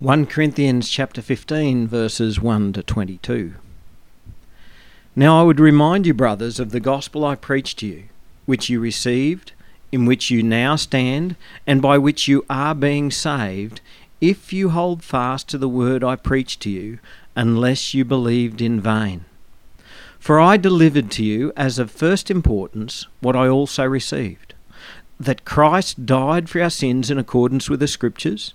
1 Corinthians chapter 15 verses 1 to 22. Now I would remind you brothers of the gospel I preached to you, which you received, in which you now stand, and by which you are being saved, if you hold fast to the word I preached to you, unless you believed in vain. For I delivered to you as of first importance what I also received, that Christ died for our sins in accordance with the scriptures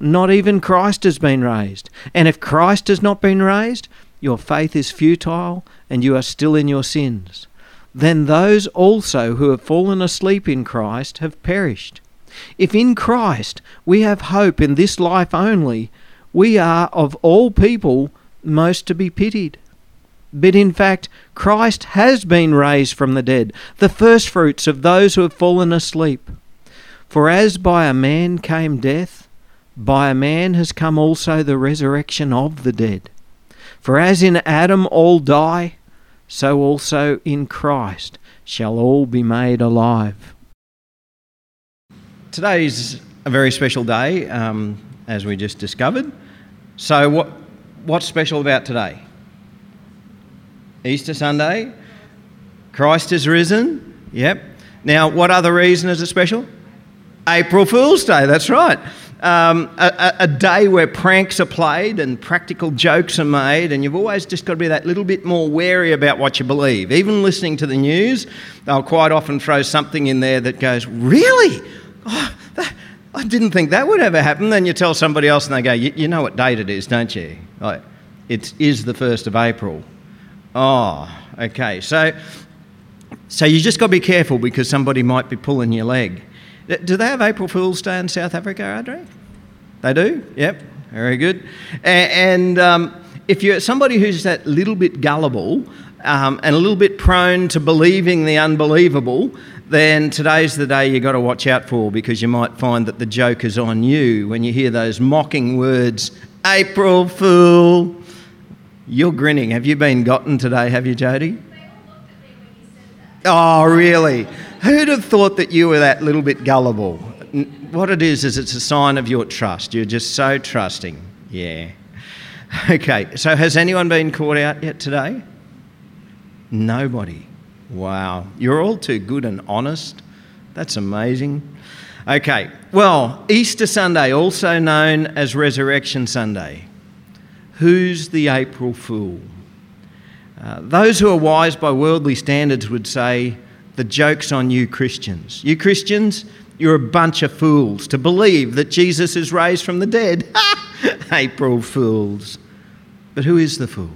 not even Christ has been raised. And if Christ has not been raised, your faith is futile and you are still in your sins. Then those also who have fallen asleep in Christ have perished. If in Christ we have hope in this life only, we are of all people most to be pitied. But in fact, Christ has been raised from the dead, the firstfruits of those who have fallen asleep. For as by a man came death, by a man has come also the resurrection of the dead. For as in Adam all die, so also in Christ shall all be made alive. Today is a very special day, um, as we just discovered. So, what, what's special about today? Easter Sunday. Christ is risen. Yep. Now, what other reason is it special? April Fool's Day, that's right um, a, a, day where pranks are played and practical jokes are made, and you've always just got to be that little bit more wary about what you believe. Even listening to the news, they'll quite often throw something in there that goes, Really? Oh, that, I didn't think that would ever happen. Then you tell somebody else, and they go, You know what date it is, don't you? Like, it is the 1st of April. Oh, okay. So, so you just got to be careful because somebody might be pulling your leg. Do they have April Fool's Day in South Africa, Andre? They do? Yep. Very good. And, um, if you're somebody who's that little bit gullible um, and a little bit prone to believing the unbelievable, then today's the day you've got to watch out for because you might find that the joke is on you when you hear those mocking words, April Fool. You're grinning. Have you been gotten today, have you, Jody? Oh, really? Who'd have thought that you were that little bit gullible? What it is, is it's a sign of your trust. You're just so trusting. Yeah. Okay, so has anyone been caught out yet today? Nobody. Wow. You're all too good and honest. That's amazing. Okay, well, Easter Sunday, also known as Resurrection Sunday. Who's the April Fool? Uh, those who are wise by worldly standards would say, the joke's on you Christians. You Christians, you're a bunch of fools to believe that Jesus is raised from the dead. April fools. But who is the fool?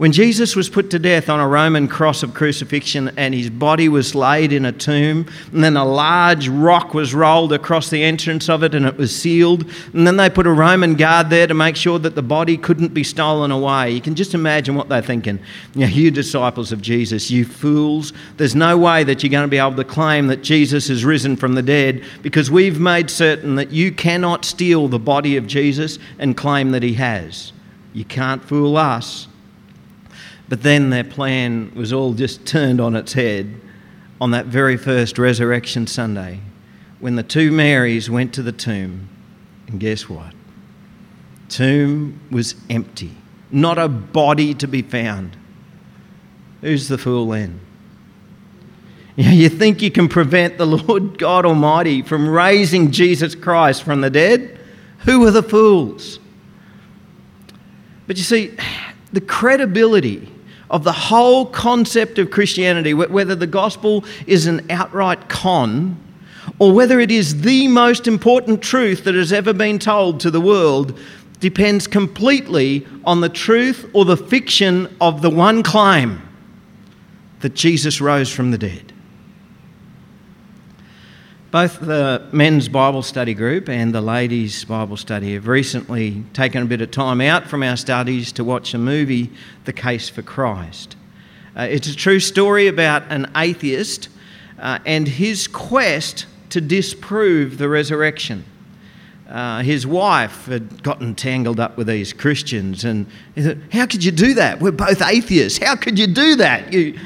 When Jesus was put to death on a Roman cross of crucifixion and his body was laid in a tomb, and then a large rock was rolled across the entrance of it and it was sealed, and then they put a Roman guard there to make sure that the body couldn't be stolen away. You can just imagine what they're thinking. You, know, you disciples of Jesus, you fools, there's no way that you're going to be able to claim that Jesus has risen from the dead because we've made certain that you cannot steal the body of Jesus and claim that he has. You can't fool us. But then their plan was all just turned on its head on that very first Resurrection Sunday when the two Marys went to the tomb. And guess what? Tomb was empty, not a body to be found. Who's the fool then? You, think you can prevent the Lord God Almighty from raising Jesus Christ from the dead? Who are the fools? But you see, the credibility of the whole concept of Christianity, whether the gospel is an outright con or whether it is the most important truth that has ever been told to the world, depends completely on the truth or the fiction of the one claim that Jesus rose from the dead. Both the men's Bible study group and the ladies' Bible study have recently taken a bit of time out from our studies to watch a movie, The Case for Christ. Uh, it's a true story about an atheist uh, and his quest to disprove the resurrection. Uh, his wife had gotten tangled up with these Christians, and he thought, How could you do that? We're both atheists. How could you do that? You...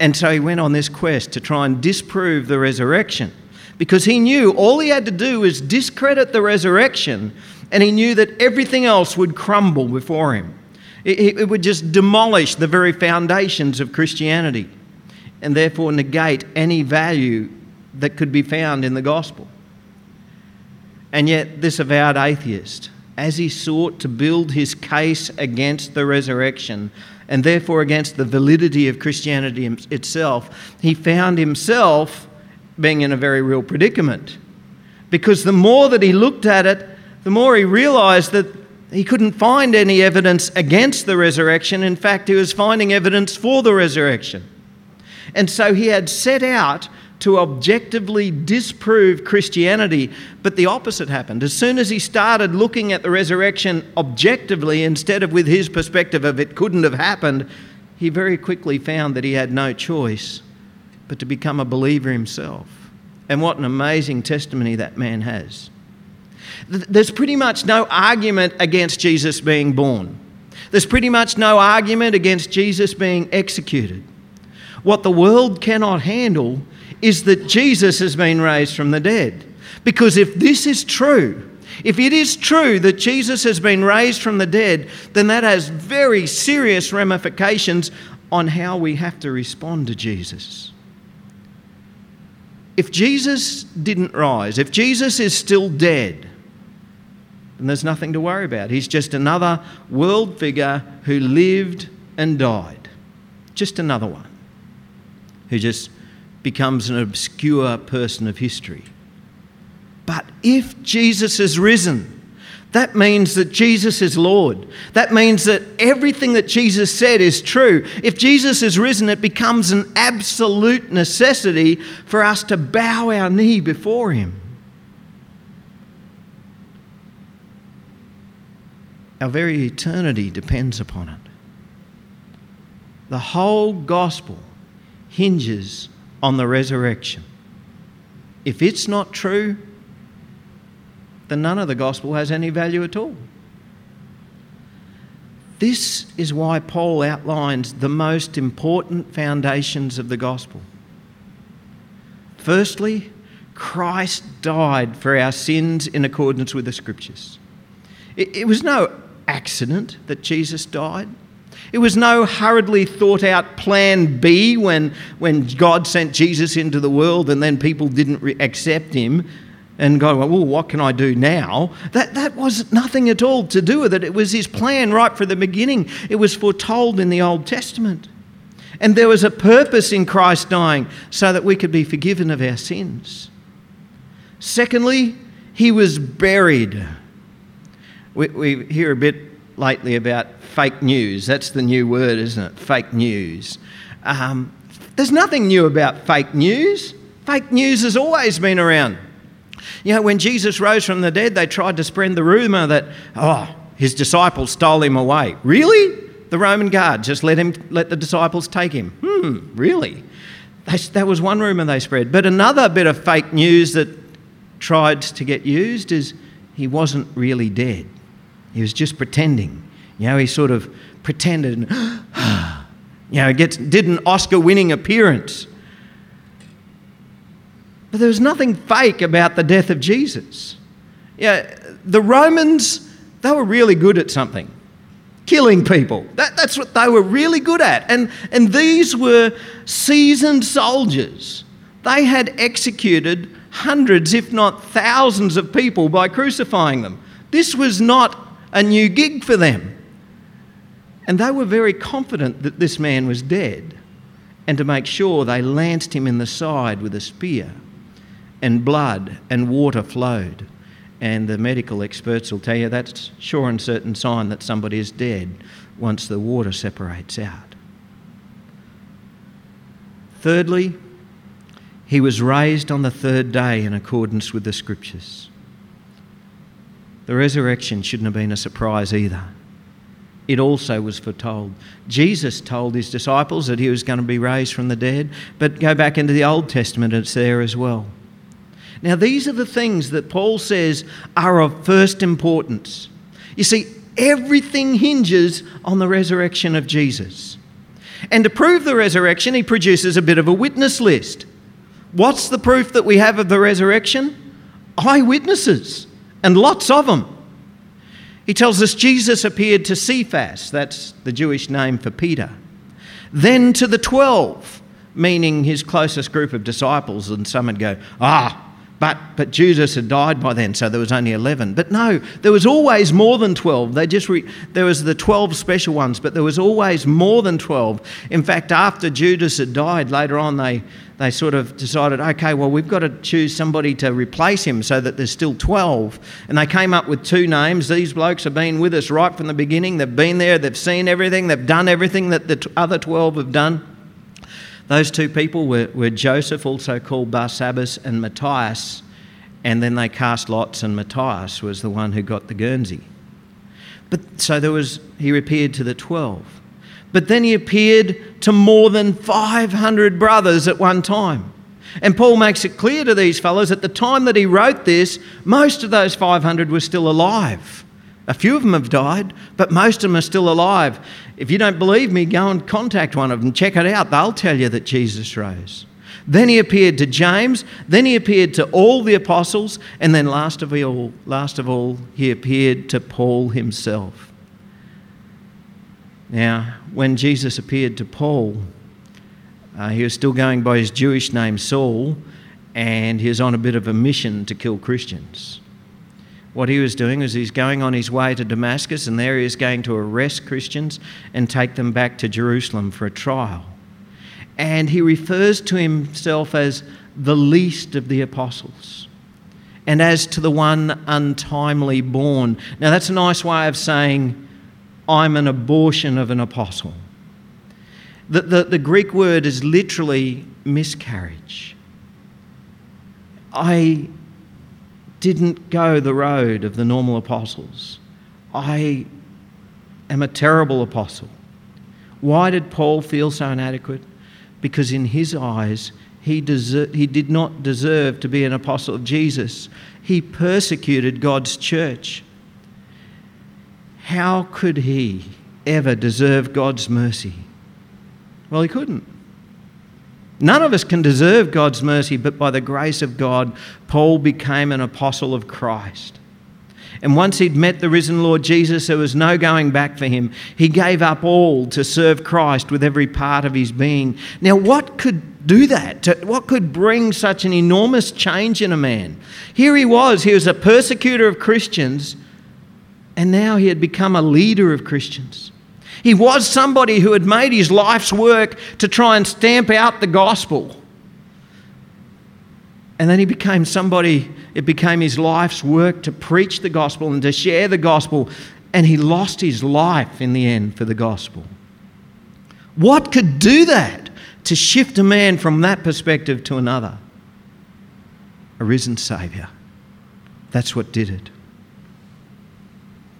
And so he went on this quest to try and disprove the resurrection because he knew all he had to do was discredit the resurrection, and he knew that everything else would crumble before him. It, it would just demolish the very foundations of Christianity and therefore negate any value that could be found in the gospel. And yet, this avowed atheist, as he sought to build his case against the resurrection and therefore against the validity of Christianity itself, he found himself being in a very real predicament. Because the more that he looked at it, the more he realized that he couldn't find any evidence against the resurrection. In fact, he was finding evidence for the resurrection. And so he had set out to objectively disprove Christianity, but the opposite happened. As soon as he started looking at the resurrection objectively instead of with his perspective of it couldn't have happened, he very quickly found that he had no choice but to become a believer himself. And what an amazing testimony that man has. There's pretty much no argument against Jesus being born. There's pretty much no argument against Jesus being executed. What the world cannot handle is that Jesus has been raised from the dead. Because if this is true, if it is true that Jesus has been raised from the dead, then that has very serious ramifications on how we have to respond to Jesus. If Jesus didn't rise, if Jesus is still dead, then there's nothing to worry about. He's just another world figure who lived and died. Just another one who just becomes an obscure person of history. But if Jesus has risen, that means that Jesus is Lord. That means that everything that Jesus said is true. If Jesus is risen, it becomes an absolute necessity for us to bow our knee before Him. Our very eternity depends upon it. The whole gospel hinges on the resurrection. If it's not true, then none of the gospel has any value at all. This is why Paul outlines the most important foundations of the gospel. Firstly, Christ died for our sins in accordance with the scriptures. It, it was no accident that Jesus died. It was no hurriedly thought out plan B when, when God sent Jesus into the world and then people didn't re- accept him and went, well, what can I do now? That, that was nothing at all to do with it. It was his plan right from the beginning. It was foretold in the Old Testament. And there was a purpose in Christ dying so that we could be forgiven of our sins. Secondly, he was buried. We, we hear a bit lately about fake news. That's the new word, isn't it? Fake news. Um, there's nothing new about fake news. Fake news has always been around. You know, when Jesus rose from the dead, they tried to spread the rumour that, oh, his disciples stole him away. Really? The Roman guard just let him let the disciples take him. Hmm, really? That was one rumour they spread. But another bit of fake news that tried to get used is he wasn't really dead. He was just pretending. You know, he sort of pretended, and, you know, gets, did an Oscar winning appearance. But there was nothing fake about the death of Jesus. Yeah, the Romans, they were really good at something killing people. That, that's what they were really good at. And, and these were seasoned soldiers. They had executed hundreds, if not thousands, of people by crucifying them. This was not a new gig for them. And they were very confident that this man was dead. And to make sure, they lanced him in the side with a spear, and blood and water flowed. And the medical experts will tell you that's sure and certain sign that somebody is dead once the water separates out. Thirdly, he was raised on the third day in accordance with the scriptures. The resurrection shouldn't have been a surprise either. It also was foretold. Jesus told his disciples that he was going to be raised from the dead, but go back into the Old Testament, it's there as well. Now, these are the things that Paul says are of first importance. You see, everything hinges on the resurrection of Jesus. And to prove the resurrection, he produces a bit of a witness list. What's the proof that we have of the resurrection? Eyewitnesses, and lots of them. He tells us Jesus appeared to Cephas, that's the Jewish name for Peter, then to the twelve, meaning his closest group of disciples. And some would go, ah, but, but Jesus had died by then, so there was only 11. But no, there was always more than 12. They just re- there was the 12 special ones, but there was always more than 12. In fact, after Judas had died, later on they, they sort of decided, okay, well, we've got to choose somebody to replace him so that there's still 12. And they came up with two names. These blokes have been with us right from the beginning. They've been there, they've seen everything, they've done everything that the other 12 have done. Those two people were, were Joseph, also called Barsabbas, and Matthias. And then they cast lots, and Matthias was the one who got the Guernsey. But so there was, he appeared to the 12. But then he appeared to more than 500 brothers at one time. And Paul makes it clear to these fellows at the time that he wrote this, most of those 500 were still alive. A few of them have died, but most of them are still alive. If you don't believe me, go and contact one of them, check it out. They'll tell you that Jesus rose. Then he appeared to James, then he appeared to all the apostles, and then last of all, last of all, he appeared to Paul himself. Now, when Jesus appeared to Paul, uh, he was still going by his Jewish name Saul, and he was on a bit of a mission to kill Christians. What he was doing was he's going on his way to Damascus, and there he is going to arrest Christians and take them back to Jerusalem for a trial. And he refers to himself as the least of the apostles and as to the one untimely born. Now, that's a nice way of saying, I'm an abortion of an apostle. The, the, the Greek word is literally miscarriage. I didn't go the road of the normal apostles. I am a terrible apostle. Why did Paul feel so inadequate? Because in his eyes, he, deser- he did not deserve to be an apostle of Jesus. He persecuted God's church. How could he ever deserve God's mercy? Well, he couldn't. None of us can deserve God's mercy, but by the grace of God, Paul became an apostle of Christ. And once he'd met the risen Lord Jesus, there was no going back for him. He gave up all to serve Christ with every part of his being. Now, what could do that? What could bring such an enormous change in a man? Here he was, he was a persecutor of Christians, and now he had become a leader of Christians. He was somebody who had made his life's work to try and stamp out the gospel. And then he became somebody, it became his life's work to preach the gospel and to share the gospel. And he lost his life in the end for the gospel. What could do that to shift a man from that perspective to another? A risen Saviour. That's what did it.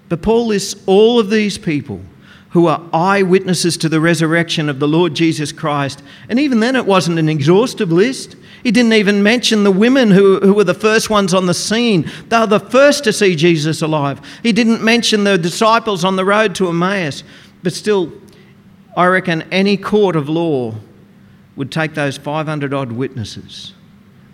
But Paul lists all of these people who are eyewitnesses to the resurrection of the Lord Jesus Christ. And even then, it wasn't an exhaustive list. He didn't even mention the women who, who were the first ones on the scene. They were the first to see Jesus alive. He didn't mention the disciples on the road to Emmaus. But still, I reckon any court of law would take those 500 odd witnesses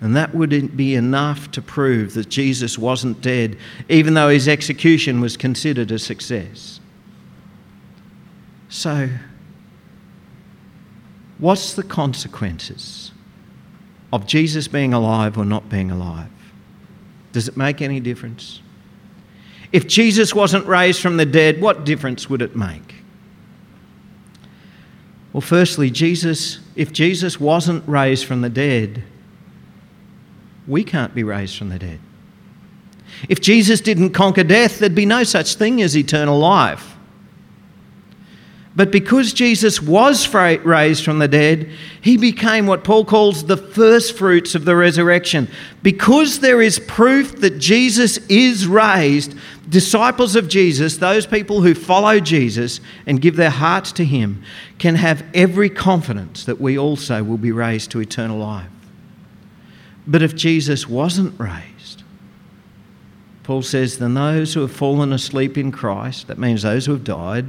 And that would be enough to prove that Jesus wasn't dead, even though his execution was considered a success. So, what's the consequences of Jesus being alive or not being alive? Does it make any difference? If Jesus wasn't raised from the dead, what difference would it make? Well, firstly, Jesus, if Jesus wasn't raised from the dead, we can't be raised from the dead. If Jesus didn't conquer death, there'd be no such thing as eternal life. But because Jesus was raised from the dead, he became what Paul calls the first fruits of the resurrection. Because there is proof that Jesus is raised, disciples of Jesus, those people who follow Jesus and give their hearts to him, can have every confidence that we also will be raised to eternal life. But if Jesus wasn't raised, Paul says, then those who have fallen asleep in Christ, that means those who have died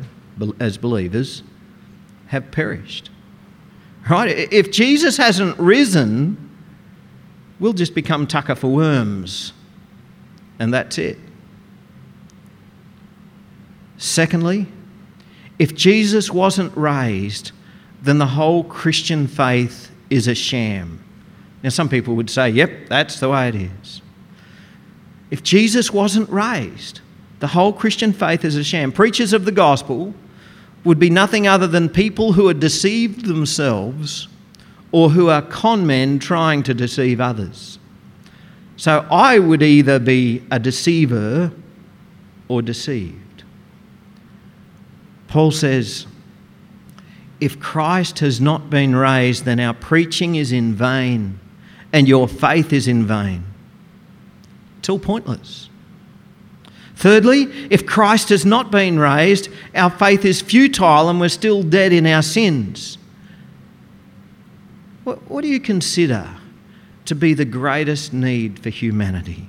as believers, have perished. Right? If Jesus hasn't risen, we'll just become tucker for worms, and that's it. Secondly, if Jesus wasn't raised, then the whole Christian faith is a sham. Now, some people would say, yep, that's the way it is. If Jesus wasn't raised, the whole Christian faith is a sham. Preachers of the gospel would be nothing other than people who are deceived themselves or who are con men trying to deceive others. So I would either be a deceiver or deceived. Paul says, if Christ has not been raised, then our preaching is in vain and your faith is in vain. It's all pointless. Thirdly, if Christ has not been raised, our faith is futile and we're still dead in our sins. What, what do you consider to be the greatest need for humanity?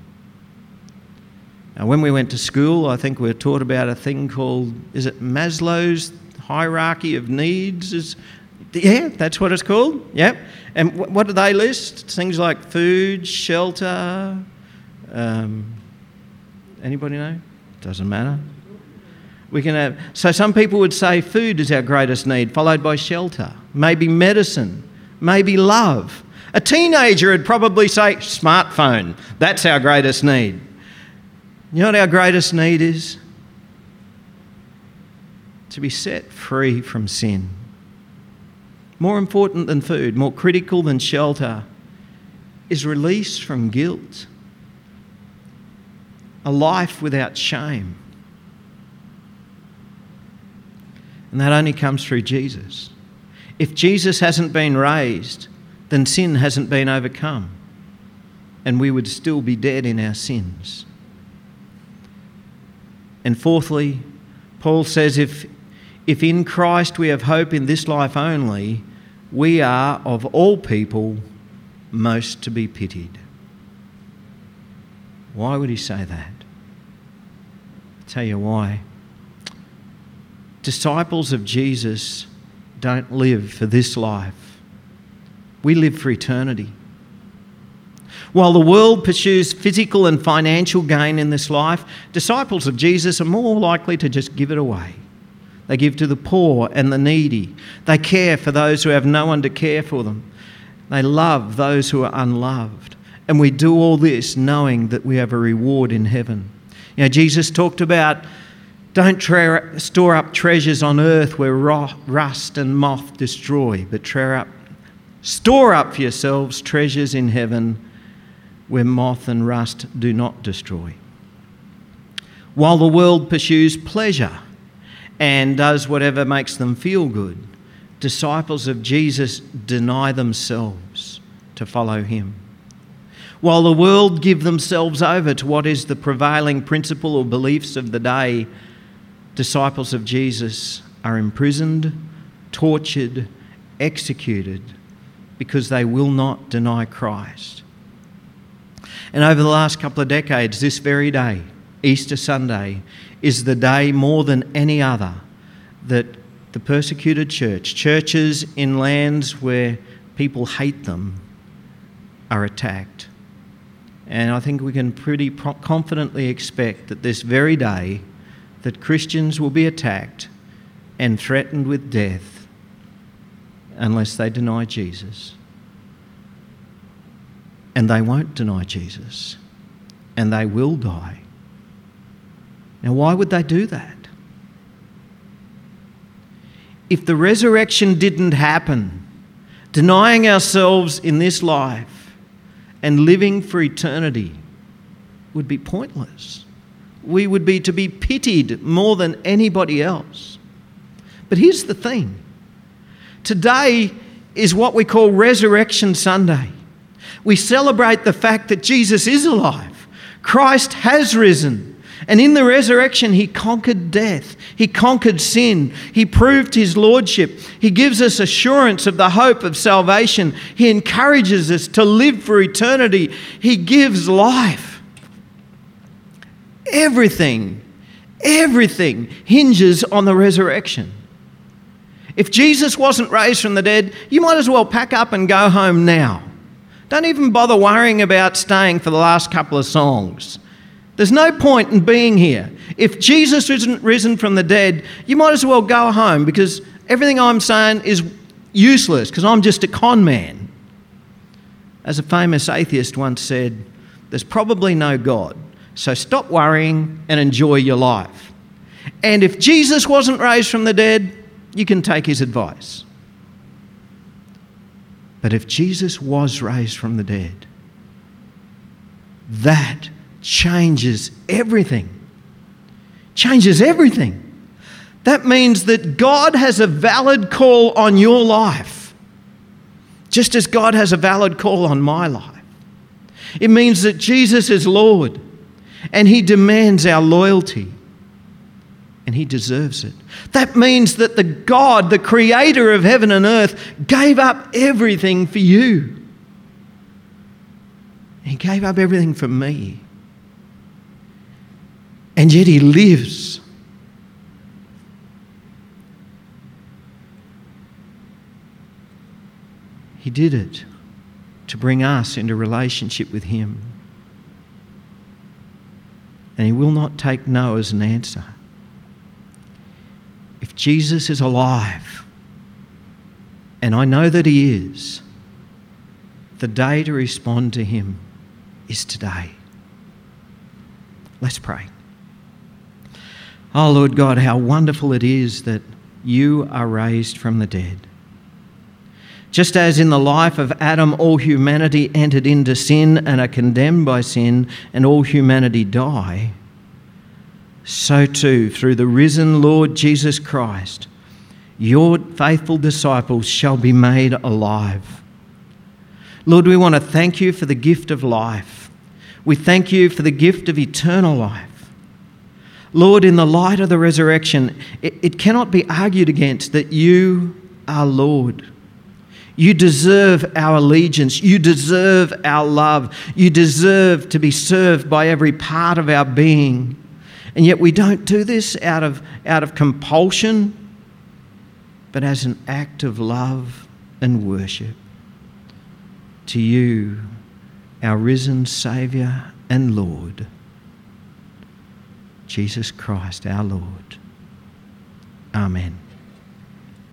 Now, when we went to school, I think we were taught about a thing called, is it Maslow's hierarchy of needs? Is, yeah, that's what it's called. Yep. And what do they list? Things like food, shelter. Um, anybody know? Doesn't matter. We can have. So some people would say food is our greatest need, followed by shelter, maybe medicine, maybe love. A teenager would probably say smartphone. That's our greatest need. You know what our greatest need is? To be set free from sin more important than food, more critical than shelter, is release from guilt, a life without shame. And that only comes through Jesus. If Jesus hasn't been raised, then sin hasn't been overcome, and we would still be dead in our sins. And fourthly, Paul says if if in Christ we have hope in this life only, we are of all people most to be pitied. Why would he say that? Tell you why. Disciples of Jesus don't live for this life, we live for eternity. While the world pursues physical and financial gain in this life, disciples of Jesus are more likely to just give it away. They give to the poor and the needy. They care for those who have no one to care for them. They love those who are unloved. And we do all this knowing that we have a reward in heaven. You know, Jesus talked about don't store up treasures on earth where rust and moth destroy, but up, store up for yourselves treasures in heaven where moth and rust do not destroy. While the world pursues pleasure, and does whatever makes them feel good. Disciples of Jesus deny themselves to follow him. While the world give themselves over to what is the prevailing principle or beliefs of the day, disciples of Jesus are imprisoned, tortured, executed because they will not deny Christ. And over the last couple of decades, this very day, Easter Sunday, is the day more than any other that the persecuted church, churches in lands where people hate them, are attacked. And I think we can pretty confidently expect that this very day that Christians will be attacked and threatened with death unless they deny Jesus. And they won't deny Jesus. And they will die. Now, why would they do that? If the resurrection didn't happen, denying ourselves in this life and living for eternity would be pointless. We would be to be pitied more than anybody else. But here's the thing today is what we call Resurrection Sunday. We celebrate the fact that Jesus is alive, Christ has risen. And in the resurrection, he conquered death. He conquered sin. He proved his lordship. He gives us assurance of the hope of salvation. He encourages us to live for eternity. He gives life. Everything, everything hinges on the resurrection. If Jesus wasn't raised from the dead, you might as well pack up and go home now. Don't even bother worrying about staying for the last couple of songs. There's no point in being here. If Jesus isn't risen from the dead, you might as well go home because everything I'm saying is useless because I'm just a con man. As a famous atheist once said, there's probably no God, so stop worrying and enjoy your life. And if Jesus wasn't raised from the dead, you can take his advice. But if Jesus was raised from the dead, that changes everything. Changes everything. That means that God has a valid call on your life, just as God has a valid call on my life. It means that Jesus is Lord and He demands our loyalty and He deserves it. That means that the God, the creator of heaven and earth, gave up everything for you. He gave up everything for me and yet he lives. He did it to bring us into relationship with him. And he will not take no as an answer. If Jesus is alive, and I know that he is, the day to respond to him is today. Let's pray. Oh, Lord God, how wonderful it is that you are raised from the dead. Just as in the life of Adam, all humanity entered into sin and are condemned by sin, and all humanity die, so too, through the risen Lord Jesus Christ, your faithful disciples shall be made alive. Lord, we want to thank you for the gift of life. We thank you for the gift of eternal life. Lord, in the light of the resurrection, it, it cannot be argued against that you are Lord. You deserve our allegiance. You deserve our love. You deserve to be served by every part of our being. And yet we don't do this out of, out of compulsion, but as an act of love and worship to you, our risen Saviour and Lord. Jesus Christ our Lord. Amen.